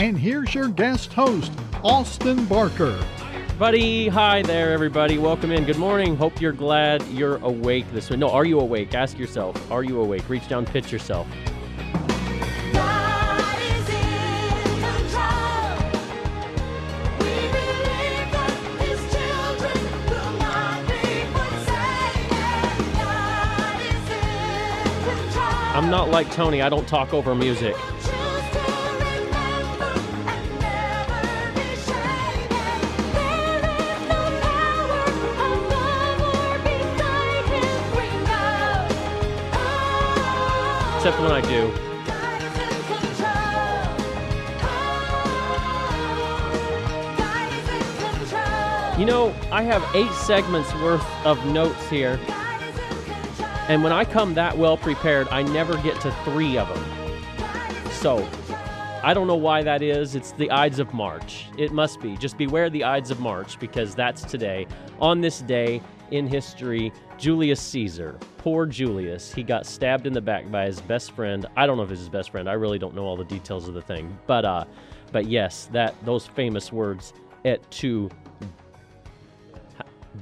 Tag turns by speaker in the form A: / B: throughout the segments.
A: And here's your guest host, Austin Barker.
B: Buddy, hi there, everybody. Welcome in. Good morning. Hope you're glad you're awake this week. No, are you awake? Ask yourself, are you awake? Reach down, pitch yourself.
C: God is in control. We believe that His children will not be forsaken. God is in control.
B: I'm not like Tony, I don't talk over music. Except when I do. You know, I have eight segments worth of notes here, and when I come that well prepared, I never get to three of them. So, I don't know why that is. It's the Ides of March. It must be. Just beware the Ides of March because that's today. On this day in history, Julius Caesar, poor Julius, he got stabbed in the back by his best friend. I don't know if it's his best friend. I really don't know all the details of the thing. But uh but yes, that those famous words et tu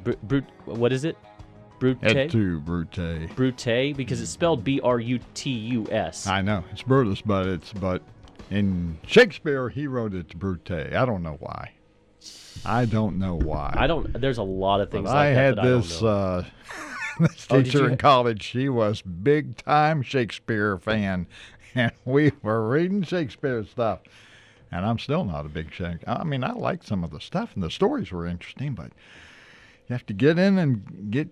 B: br- brut what is it? Brute
A: Et tu, Brute.
B: Brute because it's spelled B R U T U S.
A: I know it's Brutus, but it's but in Shakespeare he wrote it Brute. I don't know why. I don't know why.
B: I don't. There's a lot of things
A: I had this
B: I
A: uh, this
B: Oh,
A: teacher in college. She was big time Shakespeare fan, and we were reading Shakespeare stuff. And I'm still not a big Shakespeare. I mean, I like some of the stuff, and the stories were interesting, but you have to get in and get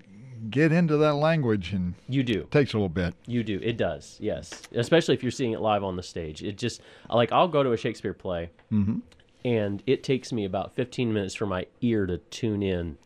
A: get into that language, and
B: you do.
A: it takes a little bit.
B: You do. It does. Yes. Especially if you're seeing it live on the stage. It just like I'll go to a Shakespeare play,
A: Mm-hmm.
B: And it takes me about 15 minutes for my ear to tune in.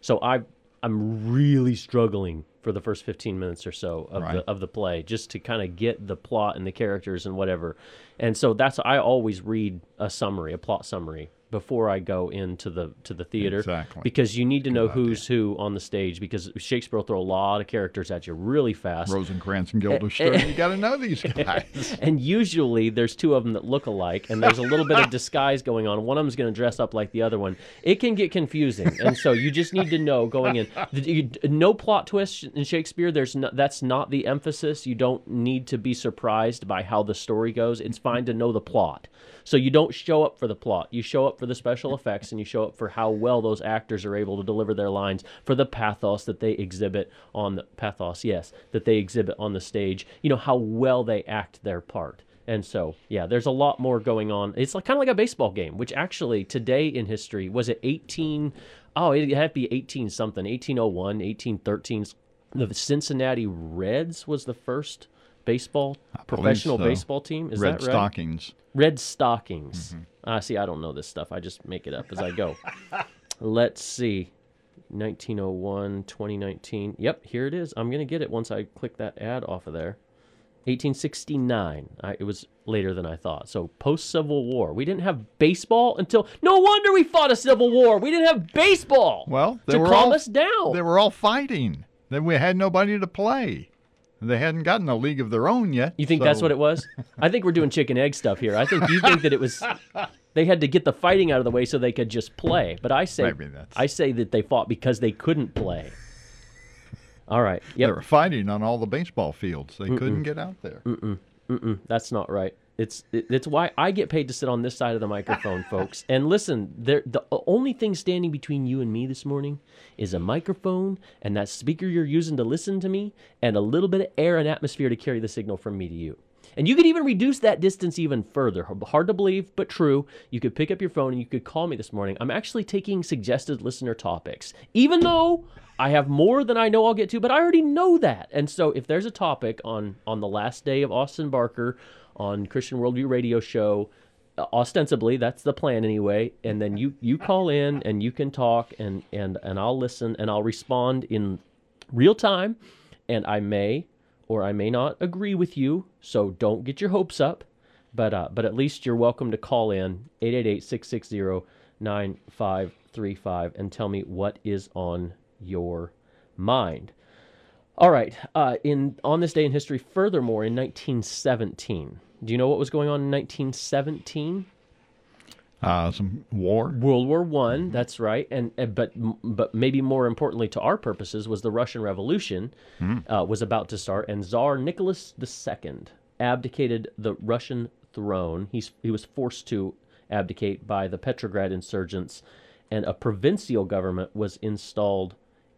B: So I I'm really struggling for the first 15 minutes or so of
A: Right.
B: the of the play just to kind of get the plot and the characters and whatever. And so that's I always read a summary, a plot summary before I go into the to the theater
A: Exactly.
B: because you need to know
A: idea.
B: who's who on the stage because Shakespeare will throw a lot of characters at you really fast.
A: Rosencrantz and Guildenstern. you got to know these guys.
B: And usually there's two of them that look alike, and there's a little bit of disguise going on. One of them's going to dress up like the other one. It can get confusing, and so you just need to know going in. You- No plot twist in Shakespeare. There's no, that's not the emphasis. You don't need to be surprised by how the story goes. It's fine to know the plot. So you don't show up for the plot. You show up for the special effects, and you show up for how well those actors are able to deliver their lines, for the pathos that they exhibit on the pathos. Yes, that they exhibit on the stage. You know how well they act their part. And so, yeah, there's a lot more going on. It's like kind of like a baseball game, which actually today in history was it 18 oh, it had to be 18 something, 1801, 1813. The Cincinnati Reds was the first baseball professional
A: so.
B: baseball team. Is
A: Red
B: that right?
A: stockings.
B: Red Stockings.
A: Mm-hmm.
B: Ah, see, I don't know this stuff. I just make it up as I go. Let's see. 1901, 2019. Yep, here it is. I'm going to get it once I click that ad off of there. 1869. I, it was later than I thought. So post Civil War. We didn't have baseball until. No wonder we fought a Civil War. We didn't have baseball.
A: Well, they
B: to
A: were
B: calm
A: all
B: us down.
A: They were all fighting. Then we had nobody to play. They hadn't gotten a league of their own yet.
B: You think that's what it was? I think we're doing chicken egg stuff here. I think you think that it was they had to get the fighting out of the way so they could just play. But I say I say that they fought because they couldn't play. All right.
A: They were fighting on all the baseball fields. They couldn't get out there.
B: Mm-mm, that's not right. It's it, it's why I get paid to sit on this side of the microphone, folks. And listen, there the only thing standing between you and me this morning is a microphone and that speaker you're using to listen to me, and a little bit of air and atmosphere to carry the signal from me to you. And you could even reduce that distance even further. Hard to believe, but true. You could pick up your phone and you could call me this morning. I'm actually taking suggested listener topics, even though I have more than I know I'll get to, but I already know that. And so if there's a topic on on the last day of Austin Barker on Christian Worldview Radio Show, uh, ostensibly that's the plan anyway, and then you you call in and you can talk and and and I'll listen and I'll respond in real time, and I may or I may not agree with you, so don't get your hopes up. But uh, but at least you're welcome to call in 888-660-9535 and tell me what is on your mind. All right. Uh, in on this day in history, furthermore, in 1917, do you know what was going on in 1917?
A: Uh, some war.
B: World War One. That's right, and, and but but maybe more importantly to our purposes was the Russian Revolution uh, was about to start, and Tsar Nicholas II abdicated the Russian throne. He's he was forced to abdicate by the Petrograd insurgents, and a provincial government was installed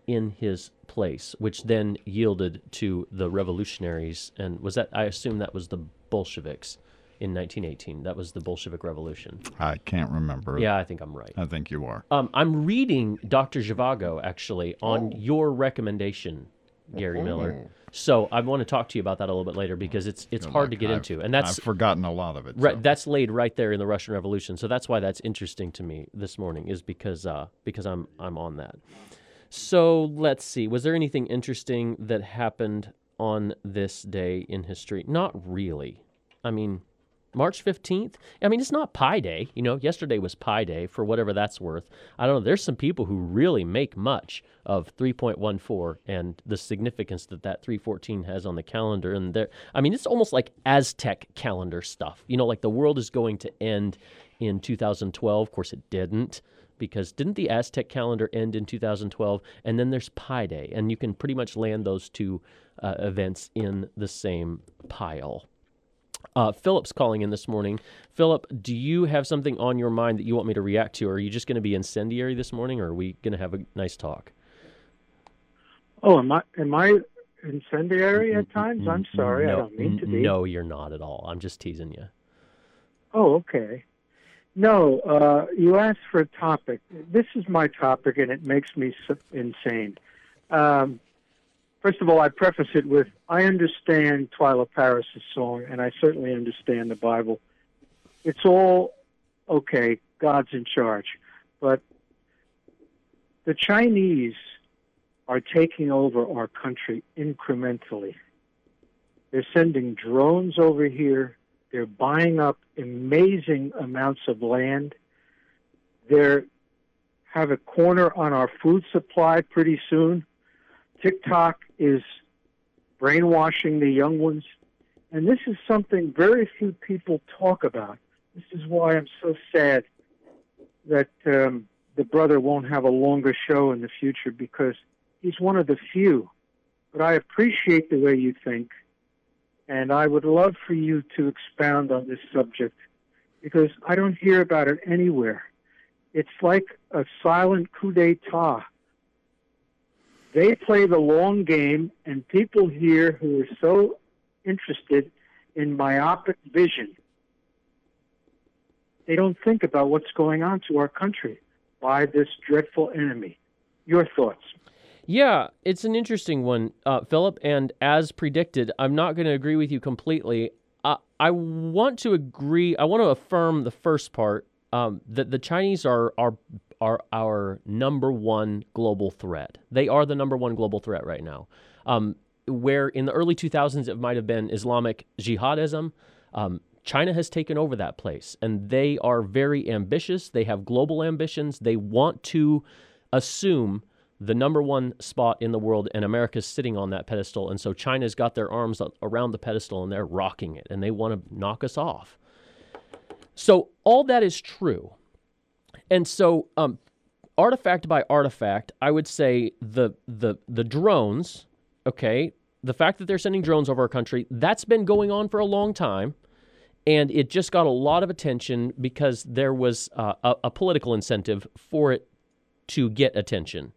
B: in his place, which then yielded to the revolutionaries. And was that I assume that was the Bolsheviks in 1918. That was the Bolshevik Revolution.
A: I can't remember.
B: Yeah, I think I'm right.
A: I think you are.
B: Um, I'm reading Dr. Zhivago actually on your recommendation, Gary Miller. So I want to talk to you about that a little bit later because it's it's hard to get
A: I've-
B: into, and that's
A: I've forgotten a lot of it.
B: right.
A: so.
B: That's laid right there in the Russian Revolution. So that's why that's interesting to me this morning is because uh, because I'm I'm on that. So let's see. Was there anything interesting that happened on this day in history? Not really. I mean, March 15th? I mean, it's not Pi Day. You know, yesterday was Pi Day for whatever that's worth. I don't know. There's some people who really make much of 3.14 and the significance that that 314 has on the calendar. And there, I mean, it's almost like Aztec calendar stuff. You know, like the world is going to end in 2012. Of course, it didn't because didn't the Aztec calendar end in 2012? And then there's Pi Day, and you can pretty much land those two uh, events in the same pile. Uh, Philip's calling in this morning. Philip, do you have something on your mind that you want me to react to? Or are you just going to be incendiary this morning, or are we going to have a nice talk?
D: Oh, am I am I incendiary at times? I'm sorry, I
B: no,
D: don't mean to be.
B: No, you're not at all. I'm just teasing you.
D: Oh, okay. No, uh, you asked for a topic. This is my topic, and it makes me insane. Um, first of all, I preface it with I understand Twila Paris' song, and I certainly understand the Bible. It's all okay. God's in charge, but the Chinese are taking over our country incrementally. They're sending drones over here. They're buying up amazing amounts of land. They have a corner on our food supply pretty soon. TikTok is brainwashing the young ones. And this is something very few people talk about. This is why I'm so sad that um, the brother won't have a longer show in the future because he's one of the few. But I appreciate the way you think. And I would love for you to expound on this subject because I don't hear about it anywhere. It's like a silent coup d'etat. They play the long game, and people here who are so interested in myopic vision, they don't think about what's going on to our country by this dreadful enemy. Your thoughts?
B: Yeah, it's an interesting one, uh, Philip. And as predicted, I'm not going to agree with you completely. I want to agree. I want to affirm the first part um, that the Chinese are are are our number one global threat. They are the number one global threat right now. Um, where in the early 2000s it might have been Islamic jihadism. Um, China has taken over that place, and they are very ambitious. They have global ambitions. They want to assume the number one spot in the world, and America's sitting on that pedestal. And so China's got their arms around the pedestal and they're rocking it, and they want to knock us off. So all that is true. And so, um, artifact by artifact, I would say the the the drones. Okay, the fact that they're sending drones over our country that's been going on for a long time, and it just got a lot of attention because there was uh, a, a political incentive for it to get attention.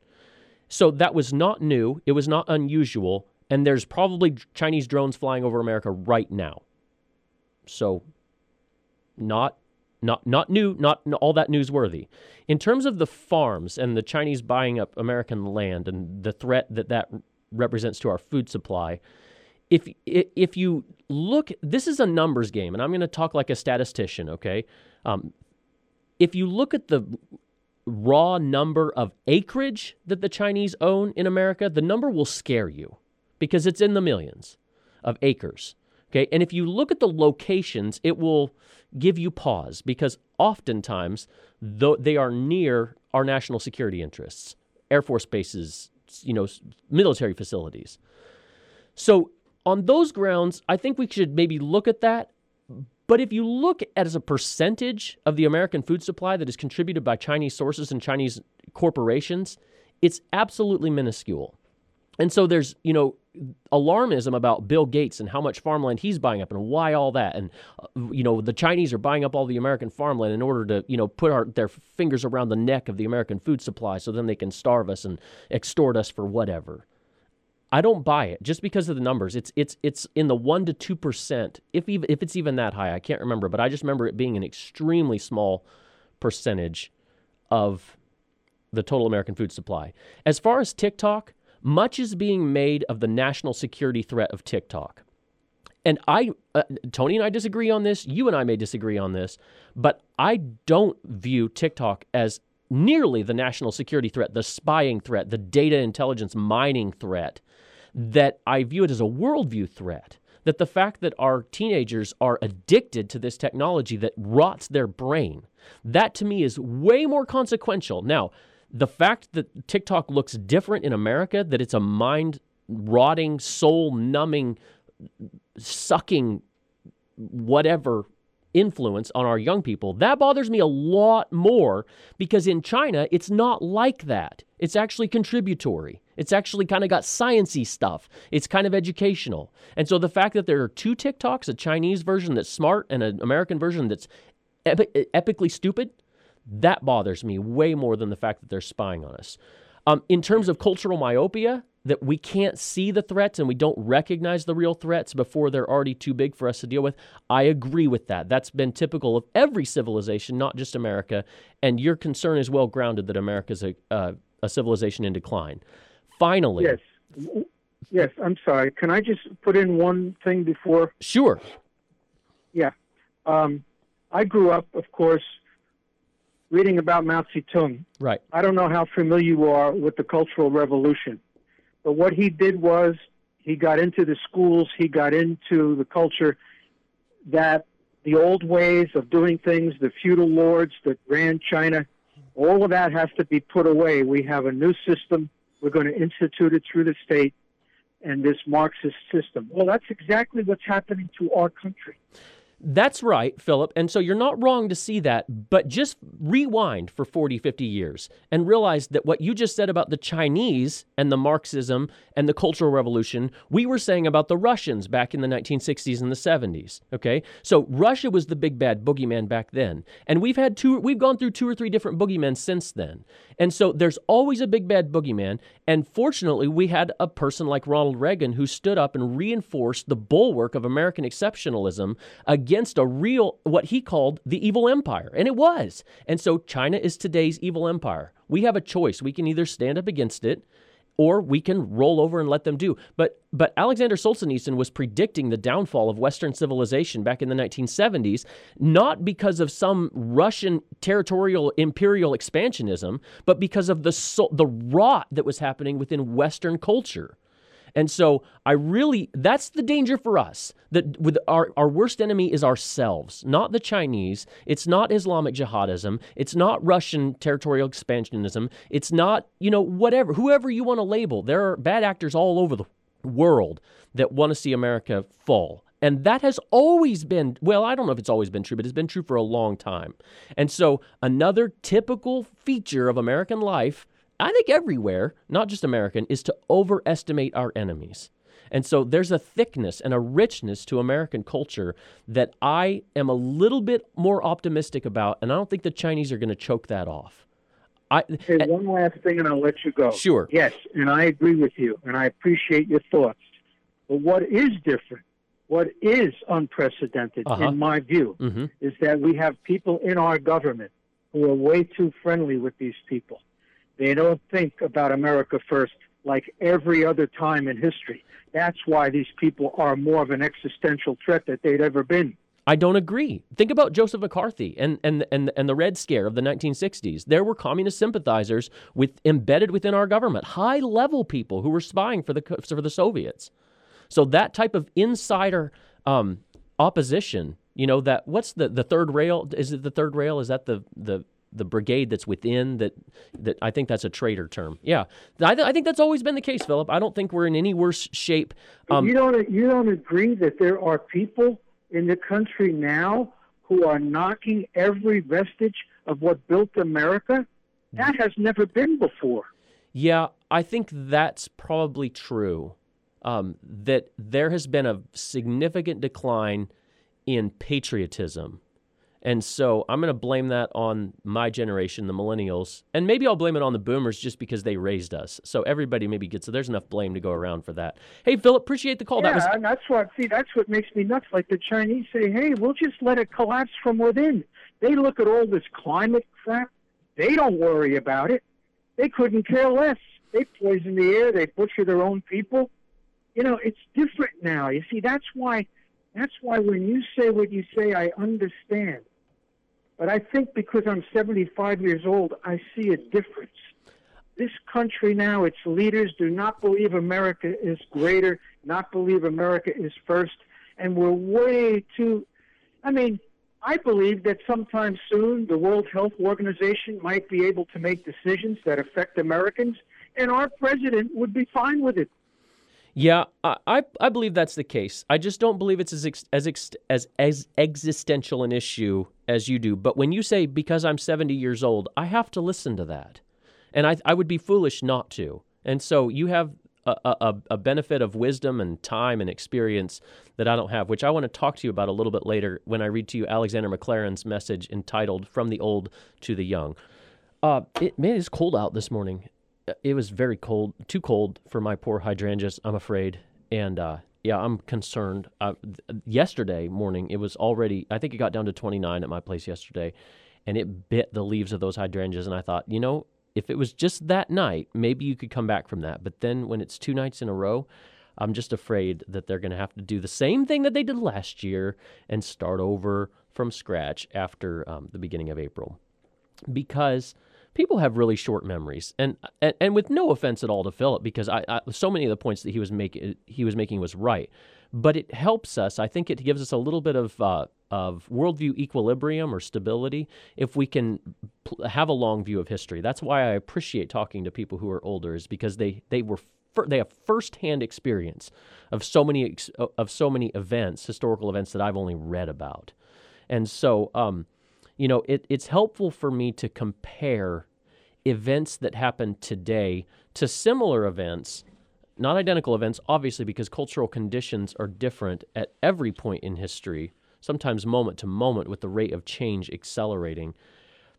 B: So that was not new. It was not unusual. And there's probably Chinese drones flying over America right now. So not not not new, not all that newsworthy. In terms of the farms and the Chinese buying up American land and the threat that that represents to our food supply, if if you look, this is a numbers game, and I'm going to talk like a statistician. Okay, um, if you look at the raw number of acreage that the Chinese own in America, the number will scare you because it's in the millions of acres. Okay. And if you look at the locations, it will give you pause because oftentimes though they are near our national security interests, Air Force bases, you know, military facilities. So on those grounds, I think we should maybe look at that. But if you look at as a percentage of the American food supply that is contributed by Chinese sources and Chinese corporations, it's absolutely minuscule. And so there's, you know, alarmism about Bill Gates and how much farmland he's buying up and why all that. And, uh, you know, the Chinese are buying up all the American farmland in order to, you know, put our, their fingers around the neck of the American food supply so then they can starve us and extort us for whatever. I don't buy it just because of the numbers. It's it's it's in the one to two percent, if even if it's even that high. I can't remember, but I just remember it being an extremely small percentage of the total American food supply. As far as TikTok, much is being made of the national security threat of TikTok. And I, uh, Tony and I disagree on this. You and I may disagree on this, but I don't view TikTok as nearly the national security threat, the spying threat, the data intelligence mining threat that I view it as a worldview threat. That the fact that our teenagers are addicted to this technology that rots their brain, that to me is way more consequential. Now, the fact that TikTok looks different in America, that it's a mind rotting, soul numbing, sucking, whatever influence on our young people, that bothers me a lot more because in China, it's not like that. It's actually contributory. It's actually kind of got sciency stuff. It's kind of educational. And so the fact that there are two TikToks, a Chinese version that's smart and an American version that's epi- epically stupid, that bothers me way more than the fact that they're spying on us. Um, in terms of cultural myopia, that we can't see the threats and we don't recognize the real threats before they're already too big for us to deal with, I agree with that. That's been typical of every civilization, not just America. And your concern is well grounded that America's a, uh, a civilization in decline. Finally,
D: Yes. Yes, I'm sorry. Can I just put in one thing before?
B: sure,
D: Yeah. Um, I grew up, of course, reading about Mao Zedong.
B: right.
D: I don't know how familiar you are with the Cultural Revolution, but what he did was he got into the schools, he got into the culture that the old ways of doing things, the feudal lords that ran China, all of that has to be put away. We have a new system. We're going to institute it through the state and this Marxist system. Well, that's exactly what's happening to our country.
B: That's right, Philip. And so you're not wrong to see that, but just rewind for 40, 50 years and realize that what you just said about the Chinese and the Marxism and the Cultural Revolution, we were saying about the Russians back in the 1960s and the 70s. Okay? So Russia was the big bad boogeyman back then. And we've had two, we've gone through two or three different boogeymen since then. And so there's always a big bad boogeyman. And fortunately, we had a person like Ronald Reagan who stood up and reinforced the bulwark of American exceptionalism against a real, what he called the evil empire. And it was. And so China is today's evil empire. We have a choice. We can either stand up against it or we can roll over and let them do. But but Alexander Solzhenitsyn was predicting the downfall of Western civilization back in the 1970s, not because of some Russian territorial imperial expansionism, but because of the so, the rot that was happening within Western culture. And so I really that's the danger for us. That with our, our worst enemy is ourselves, not the Chinese. It's not Islamic jihadism. It's not Russian territorial expansionism. It's not, you know, whatever, whoever you want to label. There are bad actors all over the world that want to see America fall. And that has always been, well, I don't know if it's always been true, but it's been true for a long time. And so, another typical feature of American life, I think everywhere, not just American, is to overestimate our enemies. And so, there's a thickness and a richness to American culture that I am a little bit more optimistic about. And I don't think the Chinese are going to choke that off. I,
D: Hey, one last thing, and I'll let you go.
B: Sure.
D: Yes, and I agree with you, and I appreciate your thoughts. But what is different, what is unprecedented,
B: Uh-huh.
D: in my view,
B: Mhm.
D: is that we have people in our government who are way too friendly with these people. They don't think about America first like every other time in history. That's why these people are more of an existential threat that they'd ever been.
B: I don't agree. Think about Joseph McCarthy and, and, and, and the Red Scare of the 1960s. There were communist sympathizers with, embedded within our government, high level people who were spying for the, for the Soviets. So that type of insider um, opposition, you know, that what's the, the third rail? Is it the third rail? Is that the, the, the brigade that's within that that I think that's a traitor term. Yeah, I, th- I think that's always been the case, Philip. I don't think we're in any worse shape. Um,
D: you don't you don't agree that there are people in the country now who are knocking every vestige of what built America? That has never been before.
B: Yeah, I think that's probably true. Um, that there has been a significant decline in patriotism. And so I'm going to blame that on my generation, the millennials. And maybe I'll blame it on the boomers just because they raised us. So everybody maybe gets, so there's enough blame to go around for that. Hey, Philip, appreciate the call.
D: yeah,
B: That was
D: and that's what see that's what makes me nuts. Like the Chinese say, "Hey, we'll just let it collapse from within." They look at all this climate crap. They don't worry about it. They couldn't care less. They poison the air. They butcher their own people. You know, it's different now. You see, that's why. That's why when you say what you say, I understand. But I think because I'm 75 years old, I see a difference. This country now, its leaders do not believe America is greater, not believe America is first, and we're way too. I mean, I believe that sometime soon the World Health Organization might be able to make decisions that affect Americans, and our president would be fine with it.
B: Yeah, I, I, believe that's the case. I just don't believe it's as ex, as ex, as as existential an issue as you do. But when you say because I'm 70 years old, I have to listen to that, and I I would be foolish not to. And so you have a, a, a benefit of wisdom and time and experience that I don't have, which I want to talk to you about a little bit later when I read to you Alexander Maclaren's message entitled "From the Old to the Young." Uh, it man, it's cold out this morning. It was very cold, too cold for my poor hydrangeas, I'm afraid. And uh, yeah, I'm concerned. Uh, yesterday morning, it was already. I think it got down to 29 at my place yesterday, and it bit the leaves of those hydrangeas. And I thought, you know, if it was just that night, maybe you could come back from that. But then when it's two nights in a row, I'm just afraid that they're going to have to do the same thing that they did last year and start over from scratch after um, the beginning of April because people have really short memories. And and, and with no offense at all to Philip because I, I so many of the points that he was making he was making was right. But it helps us I think it gives us a little bit of uh, of worldview equilibrium or stability if we can pl- have a long view of history. That's why I appreciate talking to people who are older is because they they were they have firsthand experience of so many of so many events historical events that I've only read about. And so um you know, it, it's helpful for me to compare events that happen today to similar events, not identical events, obviously, because cultural conditions are different at every point in history, sometimes moment to moment, with the rate of change accelerating.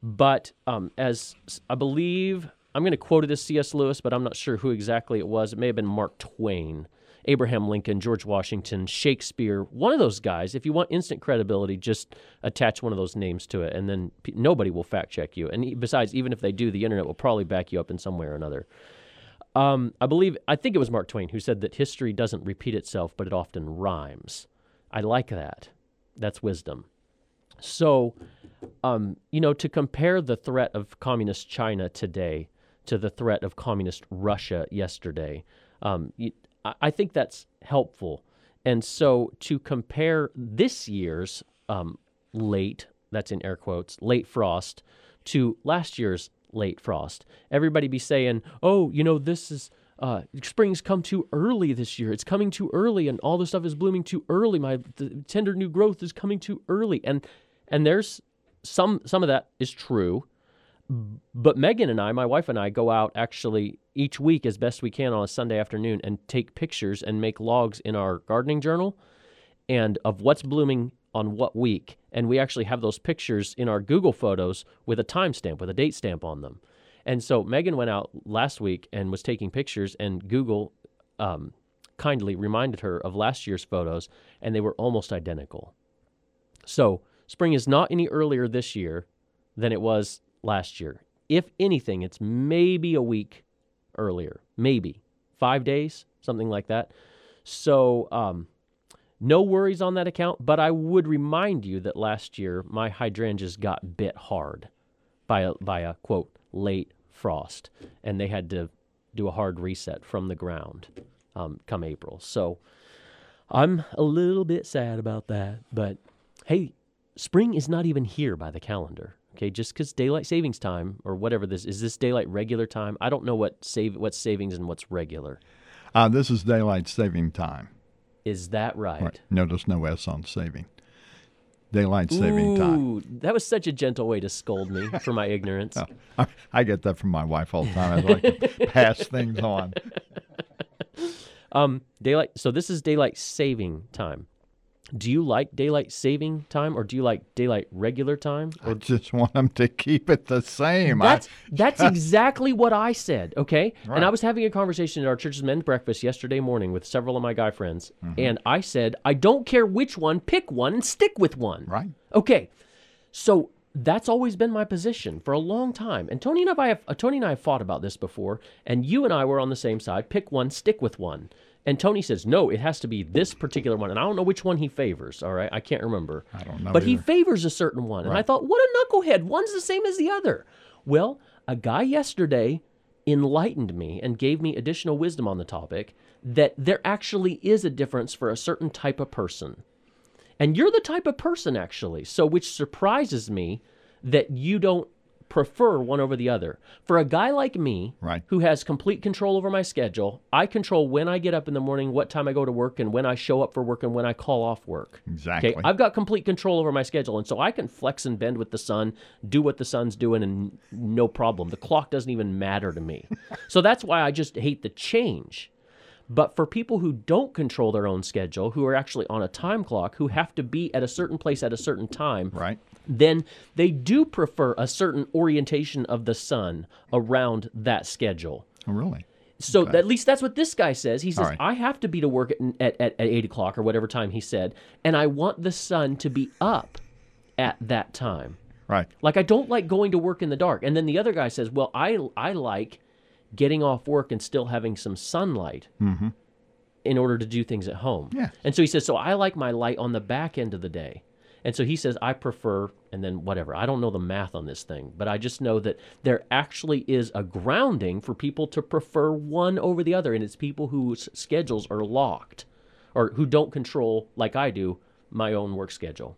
B: But um, as I believe, I'm going to quote it as C.S. Lewis, but I'm not sure who exactly it was. It may have been Mark Twain. Abraham Lincoln, George Washington, Shakespeare, one of those guys. If you want instant credibility, just attach one of those names to it, and then p- nobody will fact check you. And besides, even if they do, the internet will probably back you up in some way or another. Um, I believe, I think it was Mark Twain who said that history doesn't repeat itself, but it often rhymes. I like that. That's wisdom. So, um, you know, to compare the threat of communist China today to the threat of communist Russia yesterday, um, I, think that's helpful. And so to compare this year's um, late, that's in air quotes, late frost to last year's late frost, everybody be saying, oh, you know, this is. Uh, spring's come too early this year. It's coming too early, and all this stuff is blooming too early. My tender new growth is coming too early, and and there's some some of that is true. But Megan and I, my wife and I, go out actually each week as best we can on a Sunday afternoon and take pictures and make logs in our gardening journal and of what's blooming on what week. And we actually have those pictures in our Google Photos with a timestamp, with a date stamp on them. And so Megan went out last week and was taking pictures, and Google um, kindly reminded her of last year's photos, and they were almost identical. So spring is not any earlier this year than it was last year. If anything, it's maybe a week earlier, maybe five days, something like that. So, um, no worries on that account, but I would remind you that last year my hydrangeas got bit hard by a, by a quote late frost, and they had to do a hard reset from the ground um, come April. So I'm a little bit sad about that, but hey, spring is not even here by the calendar. Okay, just because daylight savings time or whatever this is, this daylight regular time. I don't know what save what's savings and what's regular.
A: Uh, this is daylight saving time.
B: Is that right?
A: Right. Notice no S on saving. daylight saving time.
B: Ooh, that was such a gentle way to scold me for my ignorance.
A: I, I get that from my wife all the time. I like to pass things on.
B: Um, daylight. So this is daylight saving time. Do you like daylight saving time, or do you like daylight regular time?
A: I just want them to keep it the same. I-
B: That's that's exactly what I said. Okay,
A: Right.
B: and I was having a conversation at our church's men's breakfast yesterday morning with several of my guy friends,
A: Mm-hmm.
B: and I said I don't care which one, pick one and stick with one.
A: right.
B: Okay, so that's always been my position for a long time. And Tony and I have uh, Tony and I have fought about this before, and you and I were on the same side. Pick one, stick with one. And Tony says no, it has to be this particular one, and I don't know which one he favors. All right, I can't remember.
A: I don't know
B: But he favors a certain one, and I thought, what a knucklehead! One's the same as the other. Well, a guy yesterday enlightened me and gave me additional wisdom on the topic that there actually is a difference for a certain type of person. And you're the type of person, actually. So, which surprises me that you don't prefer one over the other. For a guy like me,
A: Right.
B: who has complete control over my schedule, I control when I get up in the morning, what time I go to work, and when I show up for work and when I call off work.
A: Exactly.
B: Okay, I've got complete control over my schedule, and so I can flex and bend with the sun, do what the sun's doing, and no problem. The clock doesn't even matter to me. so that's why I just hate the change. But for people who don't control their own schedule, who are actually on a time clock, who have to be at a certain place at a certain time,
A: Right.
B: Then they do prefer a certain orientation of the sun around that schedule.
A: Oh, really?
B: So at least that's what this guy says. He says,
A: right.
B: I have to be to work at, at, at, at 8 o'clock or whatever time he said, and I want the sun to be up at that time.
A: Right.
B: Like, I don't like going to work in the dark. And then the other guy says, Well, I, I like getting off work and still having some sunlight mm-hmm. in order to do things at home.
A: Yeah.
B: And so he says, So I like my light on the back end of the day. And so he says, I prefer, and then whatever. I don't know the math on this thing, but I just know that there actually is a grounding for people to prefer one over the other. And it's people whose schedules are locked or who don't control, like I do, my own work schedule.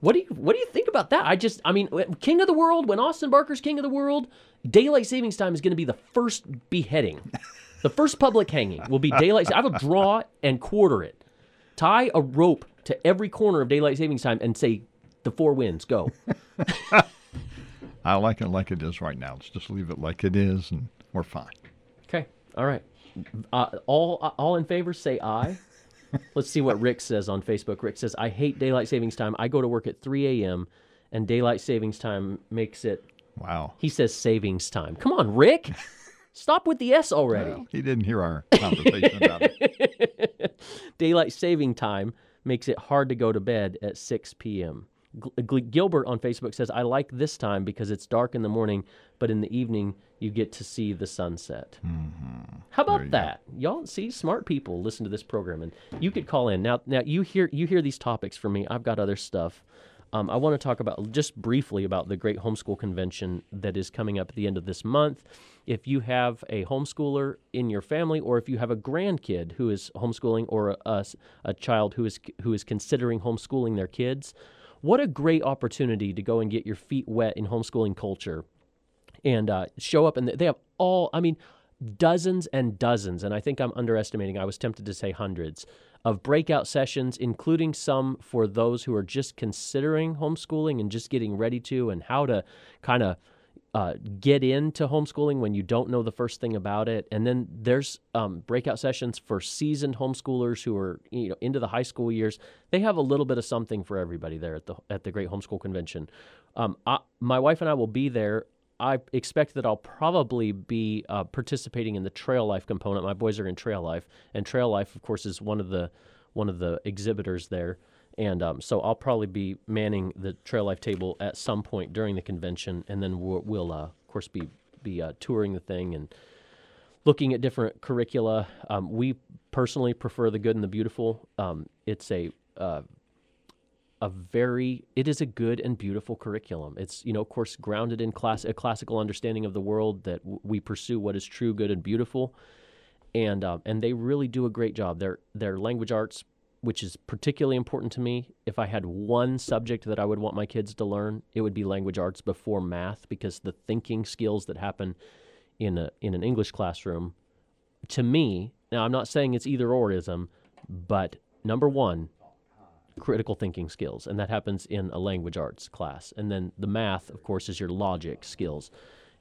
B: What do you what do you think about that? I just I mean, king of the world when Austin Barker's king of the world, daylight savings time is going to be the first beheading. the first public hanging will be daylight. I will draw and quarter it. Tie a rope to every corner of daylight savings time and say the four winds go.
A: I like it like it is right now. Let's just leave it like it is, and we're fine.
B: Okay. All right. Uh, all all in favor say aye. Let's see what Rick says on Facebook. Rick says, "I hate daylight savings time. I go to work at 3 a.m. and daylight savings time makes it."
A: Wow.
B: He says savings time. Come on, Rick. Stop with the S already.
A: Well, he didn't hear our conversation about it.
B: Daylight saving time makes it hard to go to bed at 6 p.m. Gl- Gilbert on Facebook says, I like this time because it's dark in the morning, but in the evening you get to see the sunset. How about
A: you go.
B: that? Y'all see smart people listen to this program and you could call in. Now now you hear you hear these topics from me. I've got other stuff. Um, I want to talk about just briefly about the Great Homeschool Convention that is coming up at the end of this month. If you have a homeschooler in your family, or if you have a grandkid who is homeschooling, or a, a, a child who is who is considering homeschooling their kids, what a great opportunity to go and get your feet wet in homeschooling culture and uh, show up and they have all i mean dozens and dozens and i think i'm underestimating i was tempted to say hundreds of breakout sessions including some for those who are just considering homeschooling and just getting ready to and how to kind of uh, get into homeschooling when you don't know the first thing about it and then there's um, breakout sessions for seasoned homeschoolers who are you know into the high school years they have a little bit of something for everybody there at the at the great homeschool convention um, I, my wife and i will be there I expect that I'll probably be uh, participating in the trail life component. My boys are in trail life, and trail life, of course, is one of the one of the exhibitors there. And um, so I'll probably be manning the trail life table at some point during the convention, and then we'll, we'll uh, of course, be be uh, touring the thing and looking at different curricula. Um, we personally prefer the good and the beautiful. Um, it's a uh, a very it is a good and beautiful curriculum it's you know of course grounded in class a classical understanding of the world that w- we pursue what is true good and beautiful and um, and they really do a great job their their language arts which is particularly important to me if i had one subject that i would want my kids to learn it would be language arts before math because the thinking skills that happen in a in an english classroom to me now i'm not saying it's either orism but number one critical thinking skills, and that happens in a language arts class. And then the math, of course, is your logic skills,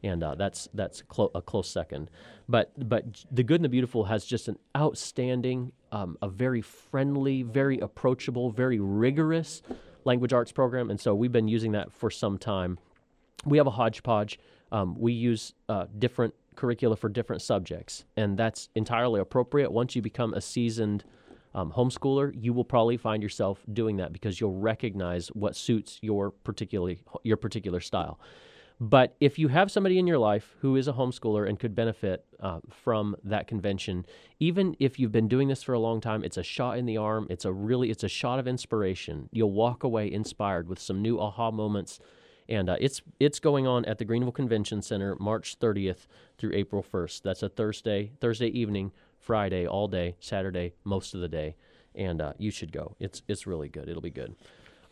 B: and uh, that's that's clo- a close second. But but the good and the beautiful has just an outstanding, um, a very friendly, very approachable, very rigorous language arts program, and so we've been using that for some time we have a hodgepodge. Um, we use uh, different curricula for different subjects, and that's entirely appropriate. Once you become a seasoned um, homeschooler, you will probably find yourself doing that because you'll recognize what suits your particularly your particular style. But if you have somebody in your life who is a homeschooler and could benefit uh, from that convention, even if you've been doing this for a long time, it's a shot in the arm. It's a really it's a shot of inspiration. You'll walk away inspired with some new aha moments and uh, it's it's going on at the Greenville Convention Center March 30th through April 1st. That's a Thursday, Thursday evening, Friday all day, Saturday most of the day, and uh, you should go. It's it's really good. It'll be good.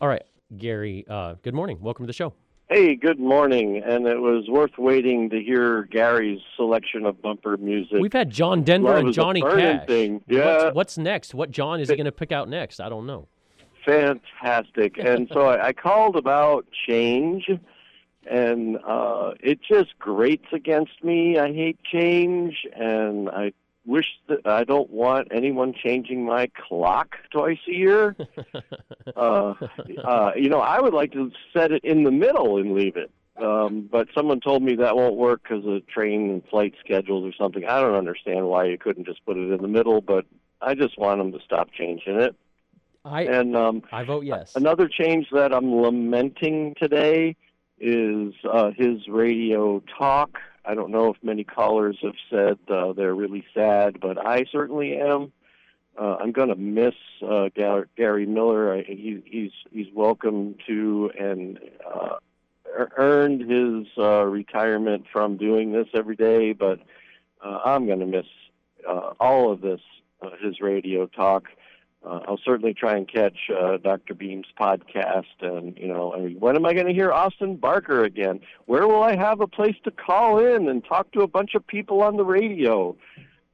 B: All right, Gary. Uh, good morning. Welcome to the show.
E: Hey, good morning. And it was worth waiting to hear Gary's selection of bumper music.
B: We've had John Denver
E: Love
B: and Johnny Cash.
E: thing. Yeah.
B: What's, what's next? What John is he going to pick out next? I don't know.
E: Fantastic. and so I, I called about change, and uh, it just grates against me. I hate change, and I wish that I don't want anyone changing my clock twice a year. uh, uh, you know, I would like to set it in the middle and leave it. Um, but someone told me that won't work because of train and flight schedules or something. I don't understand why you couldn't just put it in the middle, but I just want them to stop changing it.
B: I
E: And um,
B: I vote yes.
E: Another change that I'm lamenting today is uh, his radio talk. I don't know if many callers have said uh, they're really sad, but I certainly am. Uh, I'm going to miss uh, Gar- Gary Miller. I, he, he's he's welcome to and uh, earned his uh, retirement from doing this every day, but uh, I'm going to miss uh, all of this, uh, his radio talk uh, I'll certainly try and catch uh, Dr. Beam's podcast. And, you know, I mean, when am I going to hear Austin Barker again? Where will I have a place to call in and talk to a bunch of people on the radio?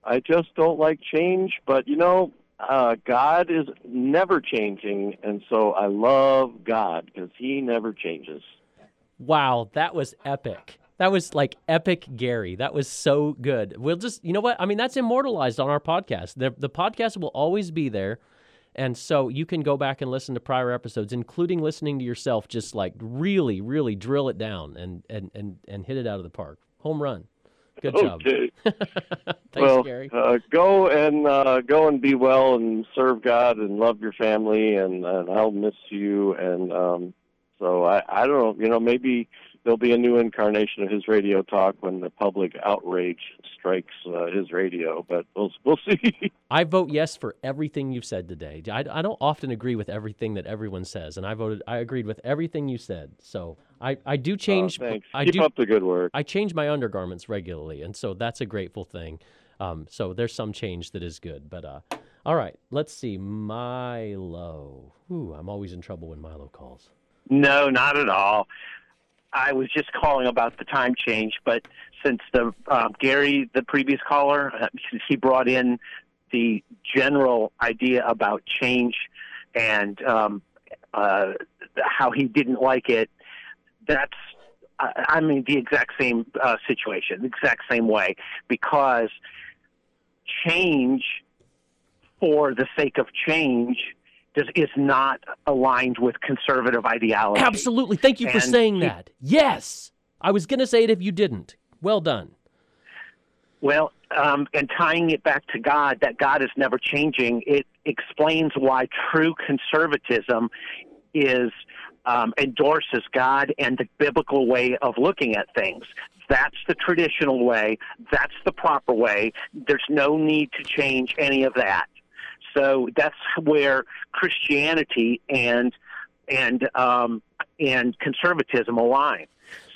E: I just don't like change, but, you know, uh, God is never changing. And so I love God because he never changes.
B: Wow, that was epic. That was like epic Gary. That was so good. We'll just, you know what? I mean, that's immortalized on our podcast. The, the podcast will always be there. And so you can go back and listen to prior episodes, including listening to yourself just like really, really drill it down and, and, and, and hit it out of the park. Home run. Good job. Thanks,
E: well,
B: Gary.
E: Uh, go and uh, go and be well and serve God and love your family and, and I'll miss you and um, so I I don't know you know maybe there'll be a new incarnation of his radio talk when the public outrage strikes uh, his radio but we'll we'll see.
B: I vote yes for everything you've said today. I, I don't often agree with everything that everyone says, and I voted. I agreed with everything you said. So I, I do change.
E: Uh, thanks.
B: I
E: Keep
B: do.
E: up the good work.
B: I change my undergarments regularly, and so that's a grateful thing. Um, so there's some change that is good. But uh, all right, let's see. Milo. Ooh, I'm always in trouble when Milo calls.
F: No, not at all. I was just calling about the time change, but since the um, Gary, the previous caller, uh, since he brought in the general idea about change and um, uh, how he didn't like it, that's I I mean the exact same uh, situation, the exact same way, because change for the sake of change is not aligned with conservative ideology.
B: Absolutely. Thank you for saying that. Yes, I was going to say it if you didn't. Well done.
F: Well, um, and tying it back to God, that God is never changing, it explains why true conservatism is um, endorses God and the biblical way of looking at things. That's the traditional way. That's the proper way. There's no need to change any of that. So that's where Christianity and and um, and conservatism align.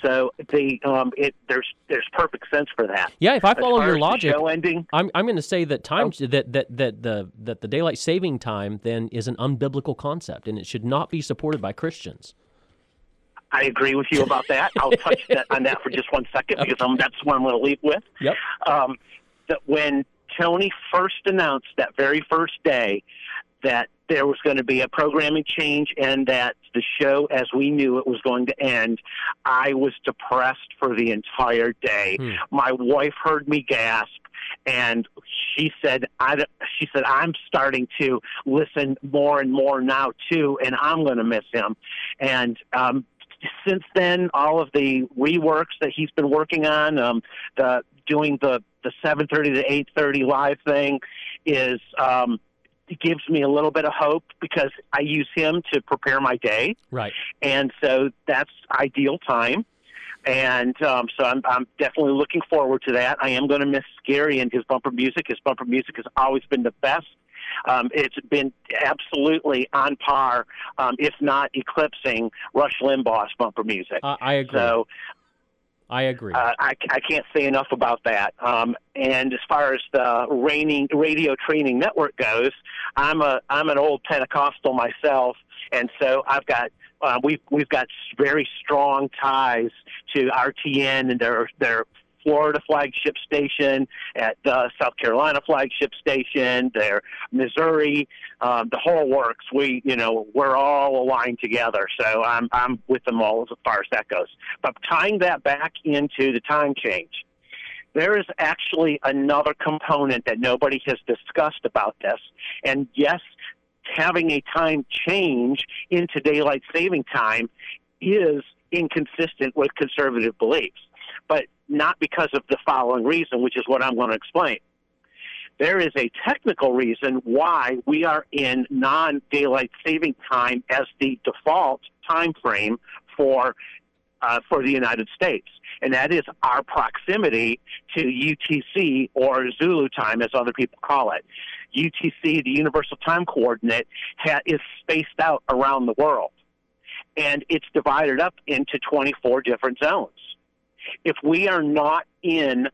F: So the um, it there's there's perfect sense for that.
B: Yeah, if I follow your logic,
F: ending.
B: I'm I'm going to say that time that, that that the that the daylight saving time then is an unbiblical concept and it should not be supported by Christians.
F: I agree with you about that. I'll touch that, on that for just one second because um, that's what I'm going to leave with.
B: Yep.
F: Um, that when Tony first announced that very first day that there was going to be a programming change and that the show as we knew it was going to end, I was depressed for the entire day.
B: Hmm.
F: My wife heard me gasp and she said I she said I'm starting to listen more and more now too and I'm going to miss him. And um since then all of the reworks that he's been working on um the doing the the 7:30 to 8:30 live thing is um gives me a little bit of hope because I use him to prepare my day
B: Right.
F: and so that's ideal time. And um, so I'm, I'm definitely looking forward to that. I am going to miss Gary and his bumper music. His bumper music has always been the best. Um, it's been absolutely on par, um, if not eclipsing Rush Limbaugh's bumper music.
B: I, I agree.
F: so
B: I agree.
F: uh, I, I can't say enough about that. Um, and as far as the raining, radio training network goes, I'm a I'm an old Pentecostal myself, and so I've got uh, we've we've got very strong ties to RTN and their their Florida flagship station, at the South Carolina flagship station, their Missouri, um, the whole works. We, you know, we're all aligned together. So I'm I'm with them all as far as that goes. But tying that back into the time change, there is actually another component that nobody has discussed about this. And yes, having a time change into daylight saving time is inconsistent with conservative beliefs, but not because of the following reason, which is what I'm going to explain. There is a technical reason why we are in non daylight saving time as the default time frame for uh, for the United States, and that is our proximity to UTC or Zulu time, as other people call it. UTC, the Universal Time Coordinate, ha- is spaced out around the world, and it's divided up into 24 different zones. If we are not in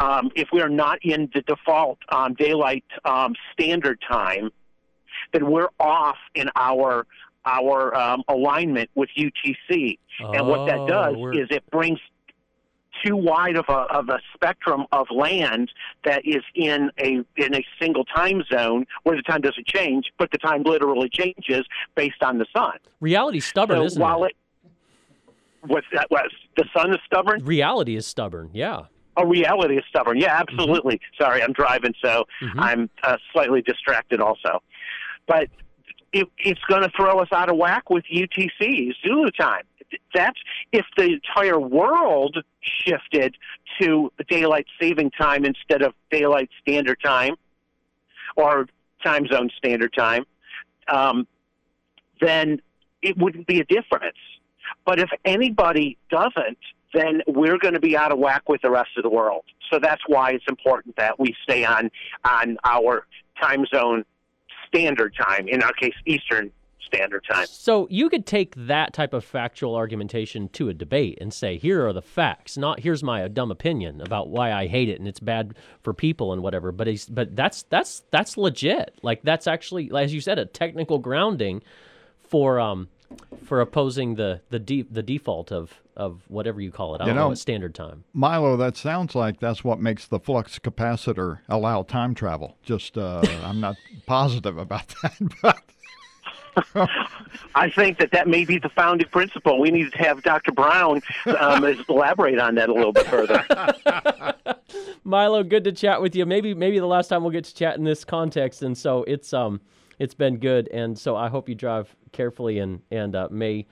F: um, if we are not in the default um, daylight um, standard time, then we're off in our our um, alignment with UTC. And what that
B: Oh,
F: does
B: we're-
F: is it brings too wide of a of a spectrum of land that is in a in a single time zone where the time doesn't change, but the time literally changes based on the sun.
B: Reality's stubborn,
F: so
B: isn't
F: while
B: it?
F: it what's that was the sun is stubborn?
B: Reality is stubborn. Yeah.
F: Oh, reality is stubborn. Yeah, absolutely. Sorry, I'm driving, so
B: Mhm.
F: I'm uh, slightly distracted also. But it, it's going to throw us out of whack with UTC, Zulu time. That's if the entire world shifted to daylight saving time instead of daylight standard time or time zone standard time, um, then it wouldn't be a difference. But if anybody doesn't, then we're going to be out of whack with the rest of the world. So that's why it's important that we stay on on our time zone standard time. In our case, Eastern Standard Time.
B: So you could take that type of factual argumentation to a debate and say, here are the facts, not here's my dumb opinion about why I hate it and it's bad for people and whatever. But he's, but that's that's that's legit. Like that's actually, as you said, a technical grounding for um for opposing the the de- the default of of whatever you call it. I
A: You
B: don't know,
A: know-
B: what standard time.
A: Milo, that sounds like that's what makes the flux capacitor allow time travel. Just, uh, I'm not positive about that, but
F: I think that that may be the founding principle. We need to have Dr. Brown um, elaborate on that a little bit further.
B: Milo, good to chat with you. Maybe maybe the last time we'll get to chat in this context, and so it's um it's been good, and so I hope you drive carefully and and uh, may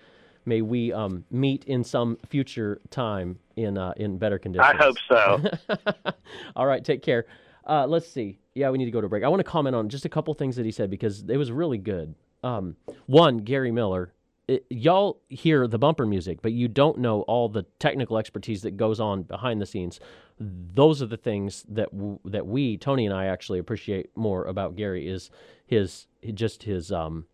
B: may we um meet in some future time in uh, in better conditions.
F: I hope so.
B: All right, take care. Uh, let's see. Yeah, we need to go to break. I want to comment on just a couple things that he said because it was really good. Um, one, Gary Miller. It, y'all hear the bumper music, but you don't know all the technical expertise that goes on behind the scenes. Those are the things that w- that we, Tony and I, actually appreciate more about Gary is his just his um,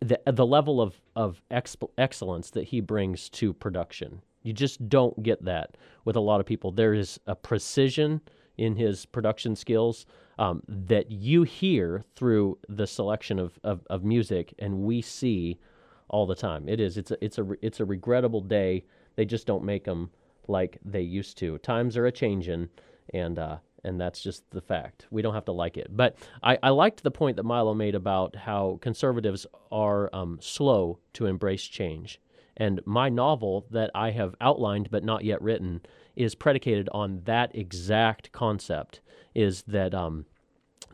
B: the the level of of exp- excellence that he brings to production. You just don't get that with a lot of people. There is a precision in his production skills um, that you hear through the selection of, of, of music, and we see all the time. It is. It's a. It's a. It's a regrettable day. They just don't make them like they used to. Times are a changing, and uh, and that's just the fact. We don't have to like it. But I, I liked the point that Milo made about how conservatives are um, slow to embrace change. And my novel that I have outlined but not yet written is predicated on that exact concept. Is that um,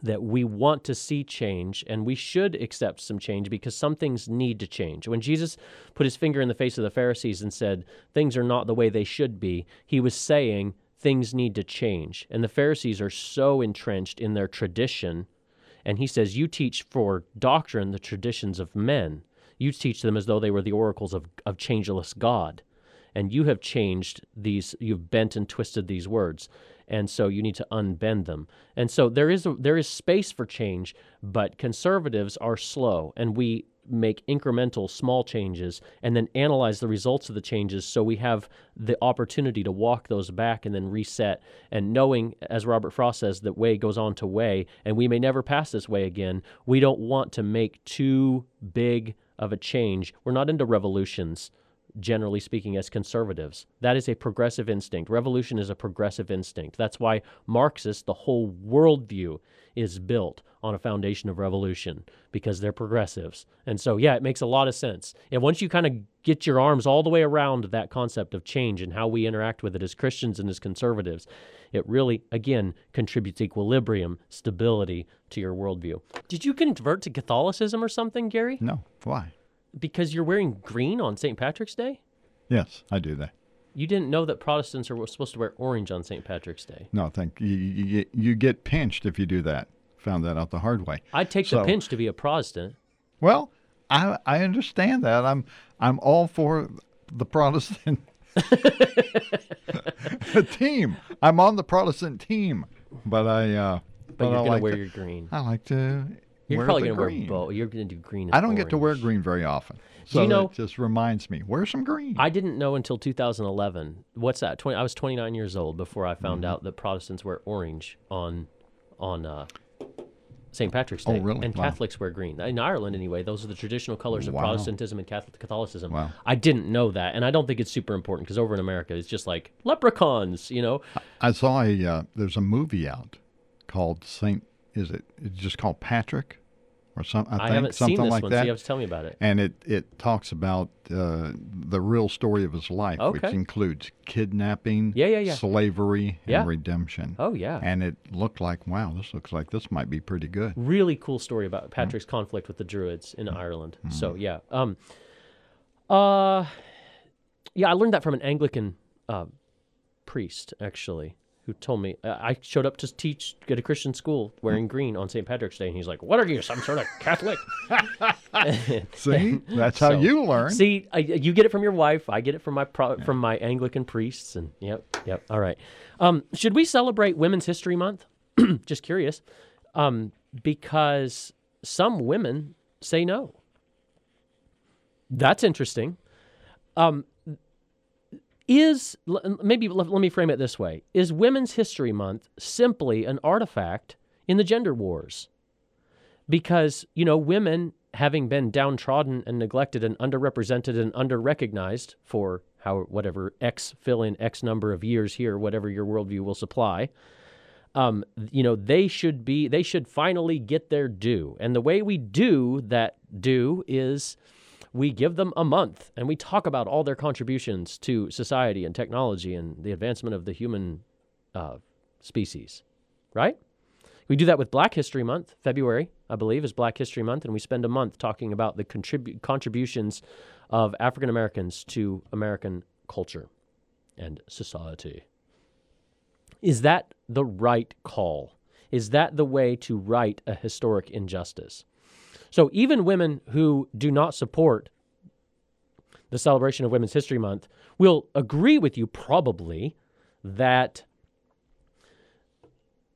B: that we want to see change and we should accept some change because some things need to change. When Jesus put his finger in the face of the Pharisees and said, Things are not the way they should be, he was saying, Things need to change. And the Pharisees are so entrenched in their tradition. And he says, You teach for doctrine the traditions of men. You teach them as though they were the oracles of, of changeless God. And you have changed these, you've bent and twisted these words and so you need to unbend them. And so there is a, there is space for change, but conservatives are slow, and we make incremental small changes and then analyze the results of the changes so we have the opportunity to walk those back and then reset. And knowing as Robert Frost says that way goes on to way and we may never pass this way again we don't want to make too big of a change. We're not into revolutions generally speaking, as conservatives. That is a progressive instinct. Revolution is a progressive instinct. That's why Marxists, the whole worldview, is built on a foundation of revolution because they're progressives. And so, yeah, it makes a lot of sense. And once you kind of get your arms all the way around that concept of change and how we interact with it as Christians and as conservatives, it really, again, contributes equilibrium, stability to your worldview. Did you convert to Catholicism or something, Gary?
A: No, why?
B: Because you're wearing green on St. Patrick's Day?
A: Yes, I do that.
B: You didn't know that Protestants are supposed to wear orange on St. Patrick's Day.
A: No, thank you. You, you, get, you get pinched if you do that. Found that out the hard way.
B: I'd take
A: So-
B: the pinch to be a Protestant.
A: Well, I I understand that. I'm I'm all for the Protestant team. I'm on the Protestant team, but I uh,
B: But
A: I
B: you're gonna
A: like
B: wear
A: to,
B: your green.
A: I like to.
B: You're
A: wear
B: probably gonna
A: green.
B: wear both. You're gonna do green.
A: I don't get to wear green very often, so
B: you know-
A: it just reminds me. Wear some green.
B: I didn't know until 2011. What's that? 20, I was 29 years old before I found
A: Mm-hmm.
B: out that Protestants wear orange on on uh, St. Patrick's
A: Oh,
B: Day,
A: really?
B: and
A: Wow.
B: Catholics wear green. In Ireland, anyway, those are the traditional colors of
A: Wow.
B: Protestantism and Catholic Catholicism.
A: Wow.
B: I didn't know that, and I don't think it's super important because over in America, it's just like leprechauns, you know.
A: I saw a uh, there's a movie out called Saint. Is it? It's just called Patrick, or something. I,
B: I,
A: think
B: haven't
A: something
B: seen this
A: like
B: one,
A: that.
B: so you have to tell me about it.
A: and it, it talks about uh, the real story of his life, which includes kidnapping,
B: Yeah, yeah, yeah.
A: slavery, and redemption.
B: Oh yeah.
A: And it looked like, wow, this looks like this might be pretty good.
B: really cool story
A: Mm-hmm.
B: about Patrick's conflict with the Druids in Ireland. So yeah, um, uh, yeah, I learned that from an Anglican uh, priest actually, who told me uh, I showed up to teach at a Christian school wearing
A: Mm.
B: green on St. Patrick's Day, and he's like, "What are you, some sort of Catholic?"
A: See, that's how
B: So,
A: you learn.
B: See, I, you get it from your wife. I get it from my pro, from my Anglican priests, and yep, yep. All right. Um, should we celebrate Women's History Month? Just curious, um, because some women say no. That's interesting. Um, is maybe let, me frame it this way: Is Women's History Month simply an artifact in the gender wars? because you know women having been downtrodden and neglected and underrepresented and underrecognized for how whatever x fill in x number of years here whatever your worldview will supply um, you know they should be they should finally get their due and the way we do that due is we give them a month and we talk about all their contributions to society and technology and the advancement of the human uh, species right we do that with Black History Month. February, I believe, is Black History Month, and we spend a month talking about the contribu- contributions of African Americans to American culture and society. Is that the right call? Is that the way to right a historic injustice? So, even women who do not support the celebration of Women's History Month will agree with you probably that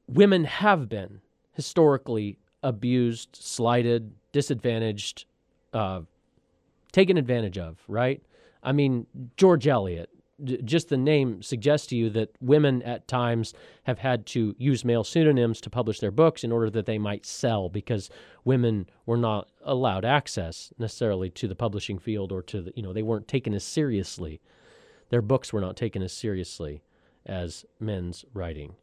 B: women have been historically abused, slighted, disadvantaged, uh, taken advantage of, right? I mean, George Eliot, just the name suggests to you that women at times have had to use male pseudonyms to publish their books in order that they might sell because women were not allowed access necessarily to the publishing field or to the, you know, they weren't taken as seriously. Their books were not taken as seriously as men's writing.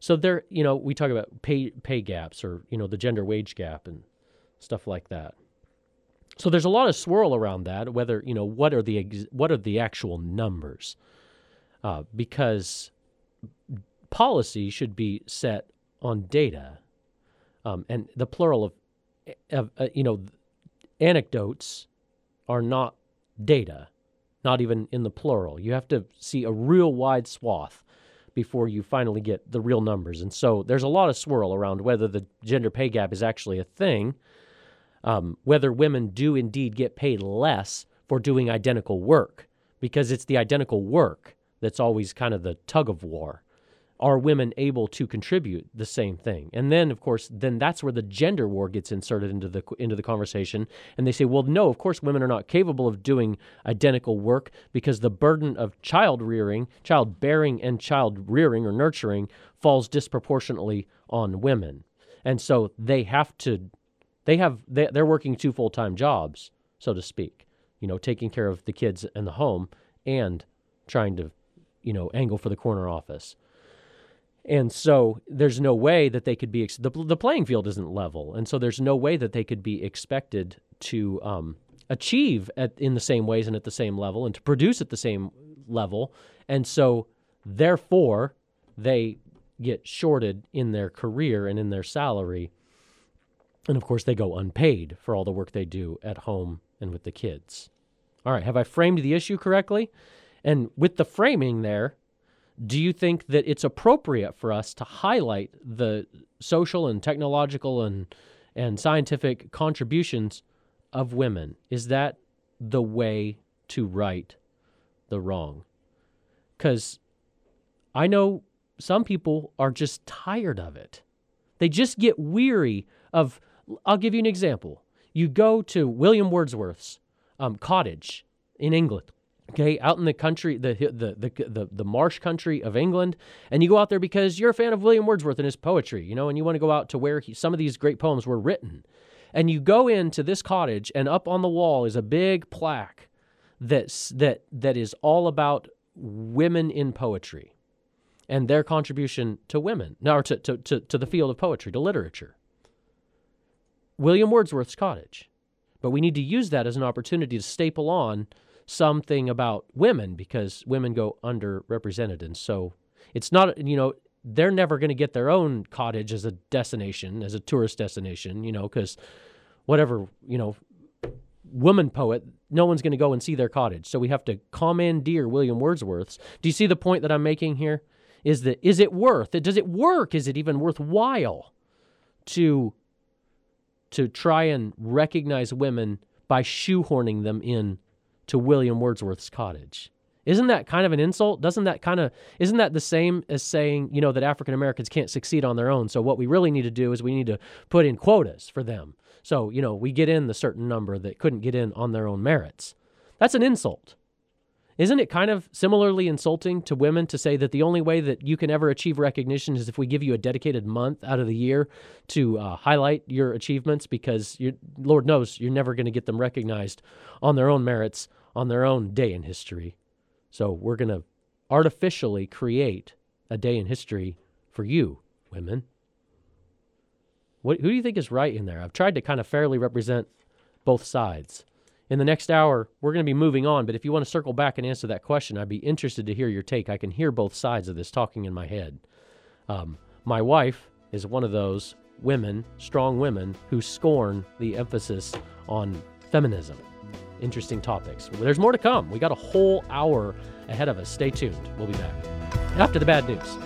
B: So there, you know, we talk about pay pay gaps or you know the gender wage gap and stuff like that. So there's a lot of swirl around that. Whether you know what are the ex- what are the actual numbers, uh, because policy should be set on data, um, and the plural of, of uh, you know, anecdotes are not data, not even in the plural. You have to see a real wide swath before you finally get the real numbers. And so there's a lot of swirl around whether the gender pay gap is actually a thing, um, whether women do indeed get paid less for doing identical work, because it's the identical work that's always kind of the tug of war. Are women able to contribute the same thing? And then, of course, then that's where the gender war gets inserted into the into the conversation. And they say, well, no, of course, women are not capable of doing identical work because the burden of child rearing, child bearing, and child rearing or nurturing falls disproportionately on women. And so they have to, they have they, they're working two full time jobs, so to speak. You know, taking care of the kids and the home and trying to, you know, angle for the corner office. And so there's no way that they could be, ex- the, the playing field isn't level. And so there's no way that they could be expected to um, achieve at, in the same ways and at the same level and to produce at the same level. And so therefore, they get shorted in their career and in their salary. And of course, they go unpaid for all the work they do at home and with the kids. All right, have I framed the issue correctly? And with the framing there, do you think that it's appropriate for us to highlight the social and technological and and scientific contributions of women? Is that the way to right the wrong? Cuz I know some people are just tired of it. They just get weary of I'll give you an example. You go to William Wordsworth's um, cottage in England okay, out in the country, the, the the the the marsh country of England, and you go out there because you're a fan of William Wordsworth and his poetry, you know, and you want to go out to where he, some of these great poems were written, and you go into this cottage, and up on the wall is a big plaque that's that that is all about women in poetry and their contribution to women, or to, to, to, to the field of poetry, to literature. William Wordsworth's cottage. But we need to use that as an opportunity to staple on something about women because women go underrepresented. And so it's not, you know, they're never going to get their own cottage as a destination, as a tourist destination, you know, because whatever, you know, woman poet, no one's going to go and see their cottage. So we have to commandeer William Wordsworth's. Do you see the point that I'm making here? Is that is it worth it? Does it work? Is it even worthwhile to to try and recognize women by shoehorning them in to William Wordsworth's cottage. Isn't that kind of an insult? Doesn't that kind of isn't that the same as saying, you know, that African Americans can't succeed on their own? So what we really need to do is we need to put in quotas for them. So, you know, we get in the certain number that couldn't get in on their own merits. That's an insult. Isn't it kind of similarly insulting to women to say that the only way that you can ever achieve recognition is if we give you a dedicated month out of the year to uh, highlight your achievements because Lord knows you're never going to get them recognized on their own merits on their own day in history. So we're going to artificially create a day in history for you, women. What, who do you think is right in there? I've tried to kind of fairly represent both sides. In the next hour, we're going to be moving on, but if you want to circle back and answer that question, I'd be interested to hear your take. I can hear both sides of this talking in my head. Um, my wife is one of those women, strong women, who scorn the emphasis on feminism. Interesting topics. There's more to come. We got a whole hour ahead of us. Stay tuned. We'll be back after the bad news.